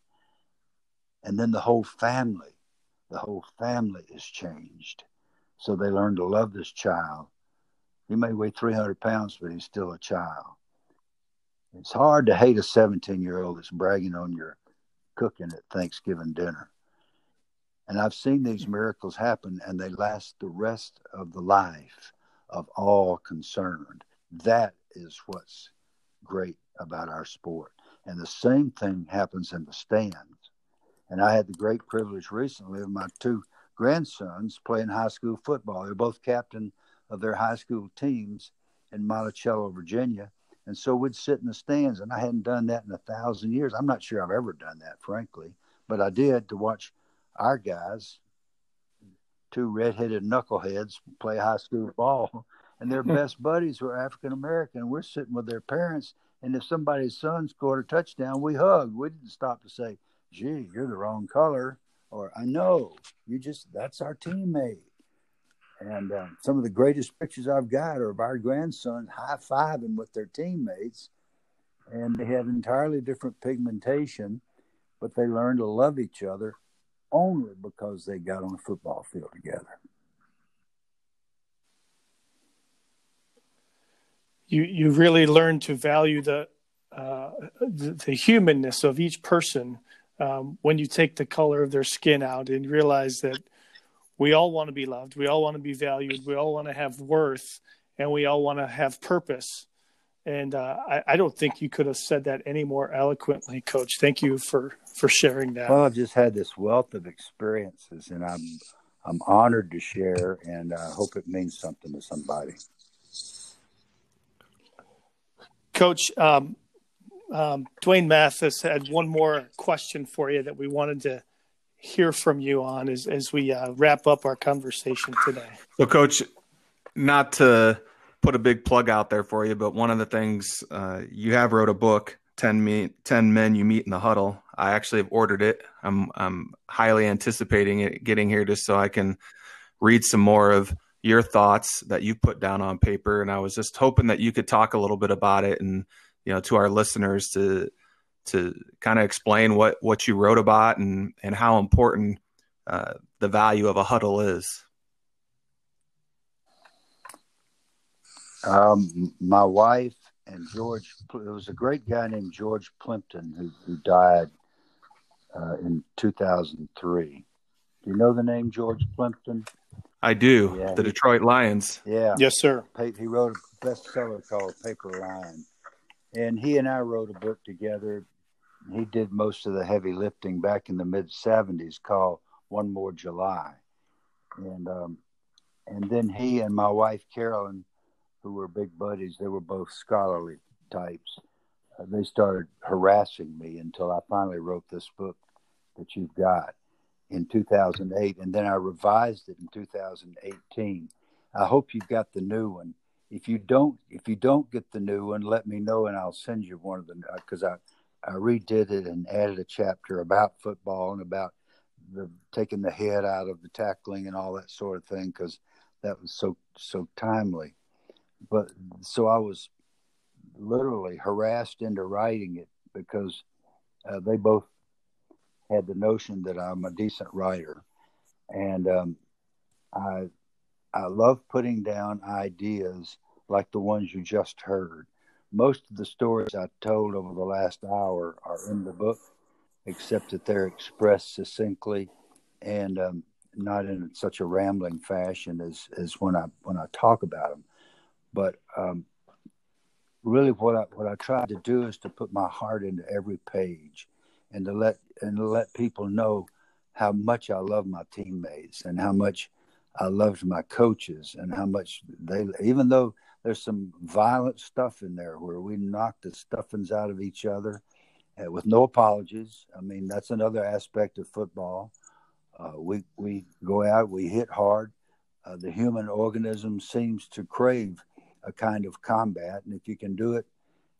And then the whole family, the whole family is changed. So they learn to love this child. He may weigh 300 pounds, but he's still a child. It's hard to hate a 17 year old that's bragging on your cooking at Thanksgiving dinner. And I've seen these miracles happen, and they last the rest of the life of all concerned. That is what's great about our sport. And the same thing happens in the stands. And I had the great privilege recently of my two grandsons playing high school football. They're both captain of their high school teams in Monticello, Virginia. And so we'd sit in the stands, and I hadn't done that in a thousand years. I'm not sure I've ever done that, frankly, but I did to watch our guys, two redheaded knuckleheads, play high school ball, and their best buddies were African American. We're sitting with their parents, and if somebody's son scored a touchdown, we hugged. We didn't stop to say, "Gee, you're the wrong color," or "I know you just that's our teammate." And uh, some of the greatest pictures I've got are of our grandsons high fiving with their teammates. And they had entirely different pigmentation, but they learned to love each other only because they got on a football field together. You, you really learn to value the, uh, the, the humanness of each person um, when you take the color of their skin out and realize that we all want to be loved we all want to be valued we all want to have worth and we all want to have purpose and uh, I, I, don't think you could have said that any more eloquently coach. Thank you for for sharing that. Well i've just had this wealth of experiences and i'm i'm honored to share and i hope it means something to somebody. Coach um, um, dwayne mathis had one more question for you that we wanted to hear from you on as as we uh, wrap up our conversation today. So, Coach, not to put a big plug out there for you, but one of the things uh, you have wrote a book, 10, me, 10 Men You Meet in the Huddle. I actually have ordered it. I'm I'm highly anticipating it getting here just so I can read some more of your thoughts that you put down on paper. And I was just hoping that you could talk a little bit about it and you know to our listeners to to kind of explain what what you wrote about and and how important uh, the value of a huddle is. Um, my wife and George, there was a great guy named George Plimpton who, who died uh, in 2003. Do you know the name George Plimpton? I do. Yeah, the he, Detroit Lions. Yeah. Yes, sir. He wrote a bestseller called Paper Lion. And he and I wrote a book together he did most of the heavy lifting back in the mid 70s called One More July. And um, and then he and my wife Carolyn, who were big buddies, they were both scholarly types. Uh, they started harassing me until I finally wrote this book that you've got in 2008, and then I revised it in 2018. I hope you've got the new one. If you don't, if you don't get the new one, let me know and I'll send you one of them because I I redid it and added a chapter about football and about the taking the head out of the tackling and all that sort of thing because that was so so timely. But so I was literally harassed into writing it because uh, they both had the notion that I'm a decent writer, and um, I I love putting down ideas like the ones you just heard most of the stories I told over the last hour are in the book, except that they're expressed succinctly and um, not in such a rambling fashion as, as when I when I talk about them. But um, really, what I what I tried to do is to put my heart into every page, and to let and to let people know how much I love my teammates and how much I loved my coaches and how much they even though there's some violent stuff in there where we knock the stuffings out of each other uh, with no apologies. I mean, that's another aspect of football. Uh, we we go out, we hit hard. Uh, the human organism seems to crave a kind of combat, and if you can do it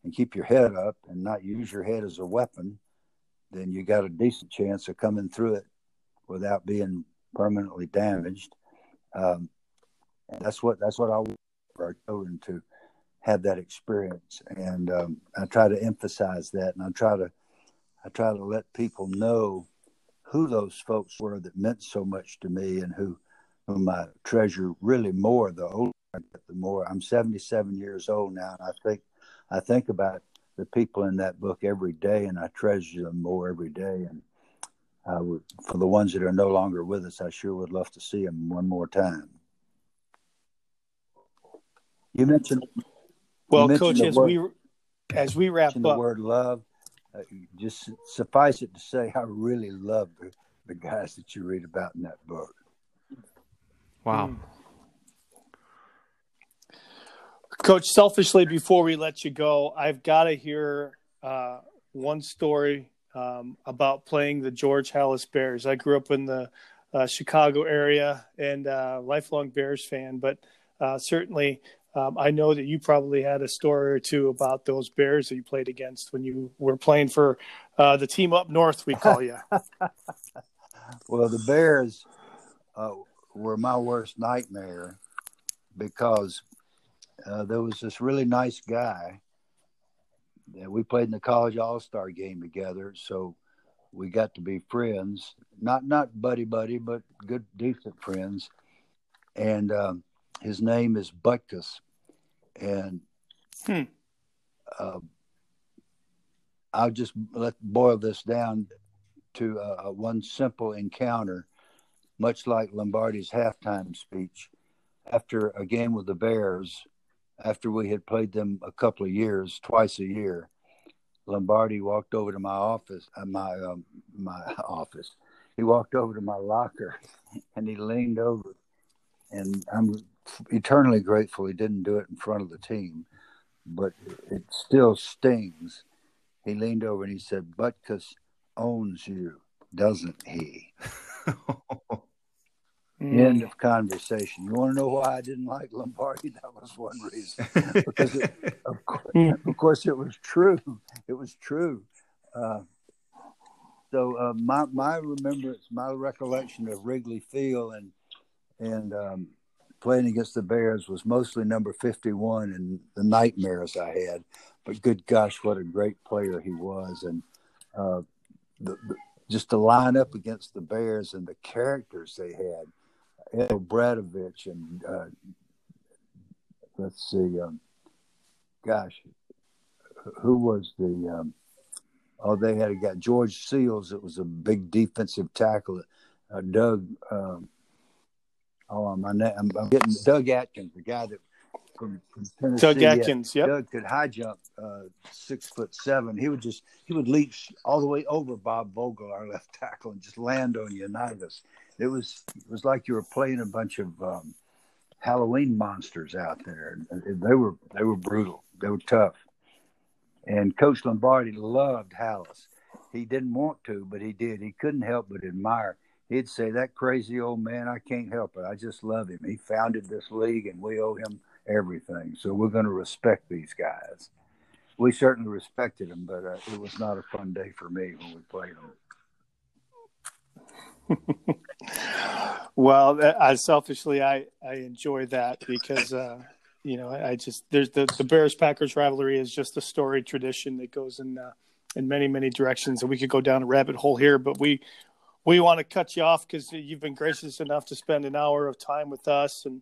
and keep your head up and not use your head as a weapon, then you got a decent chance of coming through it without being permanently damaged. Um, that's what that's what I want our children to have that experience. And um, I try to emphasize that, and I try to I try to let people know who those folks were that meant so much to me, and who whom I treasure really more the older the more. I'm 77 years old now, and I think I think about the people in that book every day, and I treasure them more every day. And I would, for the ones that are no longer with us, I sure would love to see them one more time. You mentioned. Well, you mentioned Coach, as word, we as we wrap up, the word love. Uh, just suffice it to say, I really love the, the guys that you read about in that book. Wow. Mm. Coach, selfishly, before we let you go, I've got to hear uh, one story um, about playing the George Halas Bears. I grew up in the uh, Chicago area and uh, lifelong Bears fan, but uh, certainly um, I know that you probably had a story or two about those Bears that you played against when you were playing for uh, the team up north. We call you. well, the Bears uh, were my worst nightmare because uh, there was this really nice guy that we played in the college all star game together. So we got to be friends, not not buddy buddy, but good decent friends. And um, his name is Butkus, and hmm. uh, I'll just let boil this down to uh, one simple encounter, much like Lombardi's halftime speech. After a game with the Bears, after we had played them a couple of years, twice a year, Lombardi walked over to my office, uh, my um, my office. He walked over to my locker, and he leaned over, and I'm eternally grateful he didn't do it in front of the team, but it still stings. He leaned over and he said, "Butkus owns you, doesn't he?" Mm. End of conversation. You want to know why I didn't like Lombardi? That was one reason. because it, of, course, of, course, it was true. It was true. Uh, so uh, my my remembrance, my recollection of Wrigley Field and and um, playing against the Bears was mostly number fifty one and the nightmares I had. But good gosh, what a great player he was, and uh, the, the, just to line up against the Bears and the characters they had Bradovich and uh, let's see, um, gosh, who was the? Um, oh, they had a guy George Seals. It was a big defensive tackle. Uh, Doug. Um, oh, my name. I'm, I'm, getting Doug Atkins, the guy that from, from Tennessee. Doug Atkins. Yep. Doug could high jump uh, six foot seven. He would just he would leap all the way over Bob Vogel, our left tackle, and just land on Unitas it was it was like you were playing a bunch of um, Halloween monsters out there. They were they were brutal. They were tough. And Coach Lombardi loved Halas. He didn't want to, but he did. He couldn't help but admire. He'd say, "That crazy old man, I can't help it. I just love him. He founded this league, and we owe him everything. So we're going to respect these guys." We certainly respected him, but uh, it was not a fun day for me when we played them. well, I selfishly I I enjoy that because uh, you know I, I, just there's the the Bears Packers rivalry is just a story tradition that goes in uh, in many many directions, and we could go down a rabbit hole here, but we we want to cut you off because you've been gracious enough to spend an hour of time with us and.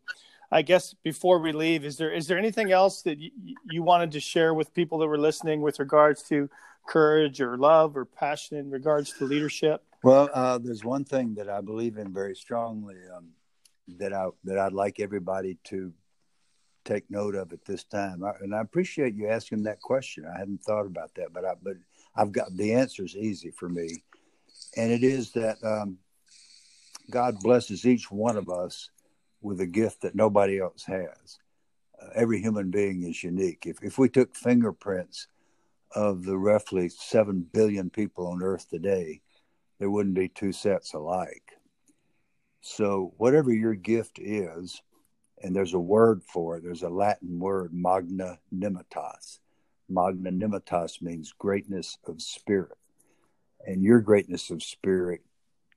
I guess before we leave, is there is there anything else that you wanted to share with people that were listening with regards to courage or love or passion in regards to leadership? Well, uh, there's one thing that I believe in very strongly um, that I that I'd like everybody to take note of at this time, I, and I appreciate you asking that question. I hadn't thought about that, but I, but I've got the answer is easy for me, and it is that um, God blesses each one of us with a gift that nobody else has. Uh, every human being is unique. If if we took fingerprints of the roughly seven billion people on Earth today there wouldn't be two sets alike. So, whatever your gift is, and there's a word for it, there's a Latin word, magnanimitas. Magnanimitas means greatness of spirit. And your greatness of spirit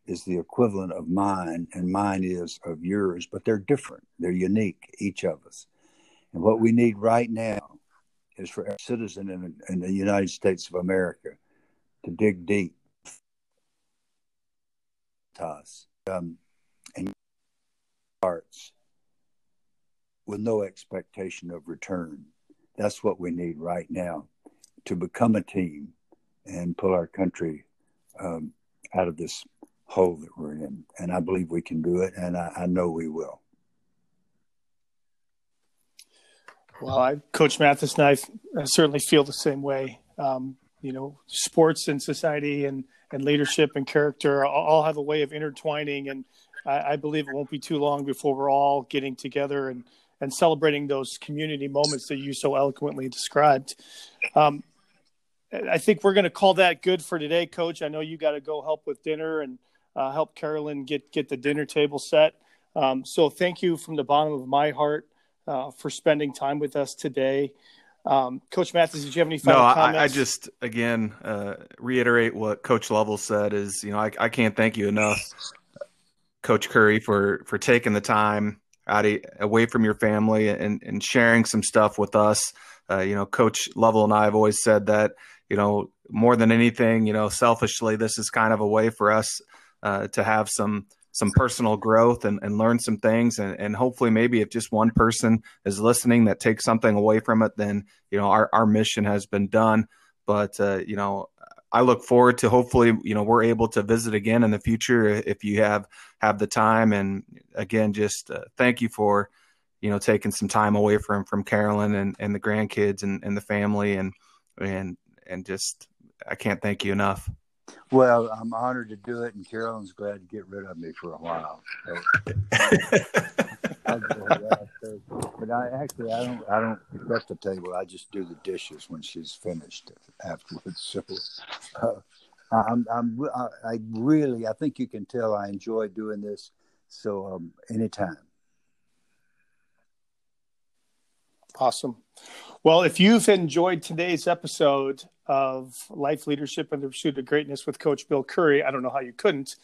is the equivalent of mine, and mine is of yours, but they're different. They're unique, each of us. And what we need right now is for every citizen in, in the United States of America to dig deep um, and hearts with no expectation of return. That's what we need right now to become a team and pull our country um, out of this hole that we're in. And I believe we can do it, and I, I know we will. Well, I, Coach Mathis and I, I certainly feel the same way. Um, you know, sports and society and, and leadership and character all have a way of intertwining. And I, I believe it won't be too long before we're all getting together and, and celebrating those community moments that you so eloquently described. Um, I think we're going to call that good for today, Coach. I know you got to go help with dinner and uh, help Carolyn get get the dinner table set. Um, so thank you from the bottom of my heart uh, for spending time with us today. Um, Coach Mathis, did you have any final no, comments? I, I just again uh, reiterate what Coach Lovell said. Is you know I, I can't thank you enough, Coach Curry, for for taking the time out of, away from your family and and sharing some stuff with us. Uh, you know, Coach Lovell and I have always said that you know more than anything, you know, selfishly, this is kind of a way for us uh, to have some some personal growth and, and learn some things. And, and hopefully maybe if just one person is listening that takes something away from it then you know our, our mission has been done. But uh, you know i look forward to hopefully you know we're able to visit again in the future if you have have the time. And again just uh, thank you for you know taking some time away from from carolyn and, and the grandkids and, and the family and and and just i can't thank you enough well, I'm honored to do it, and Carolyn's glad to get rid of me for a while. But I actually I don't I don't set the table. I just do the dishes when she's finished afterwards. So uh, I'm I'm I really I think you can tell I enjoy doing this. So um, anytime. Awesome. Well, if you've enjoyed today's episode of Life Leadership and the Pursuit of Greatness with Coach Bill Curry, I don't know how you couldn't.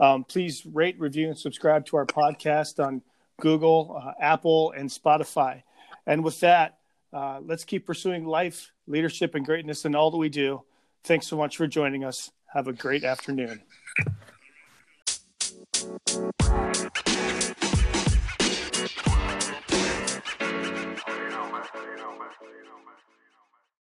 Um, please rate, review, and subscribe to our podcast on Google, uh, Apple, and Spotify. And with that, uh, let's keep pursuing life, leadership, and greatness in all that we do. Thanks so much for joining us. Have a great afternoon.